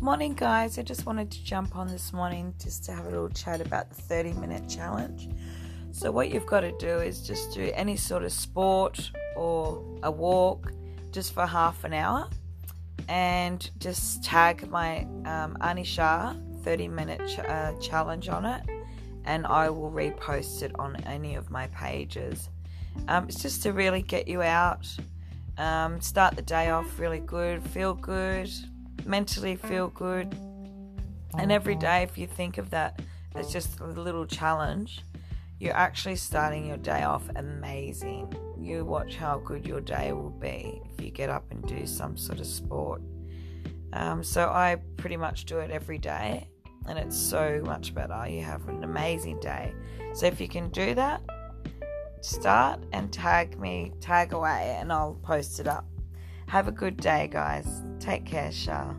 Morning, guys. I just wanted to jump on this morning just to have a little chat about the 30 minute challenge. So, what you've got to do is just do any sort of sport or a walk just for half an hour and just tag my um, Anisha 30 minute ch- uh, challenge on it and I will repost it on any of my pages. Um, it's just to really get you out, um, start the day off really good, feel good, mentally feel good. And every day, if you think of that as just a little challenge, you're actually starting your day off amazing. You watch how good your day will be if you get up and do some sort of sport. Um, so I pretty much do it every day, and it's so much better. You have an amazing day. So if you can do that, start and tag me, tag away, and I'll post it up. Have a good day, guys. Take care, Shah.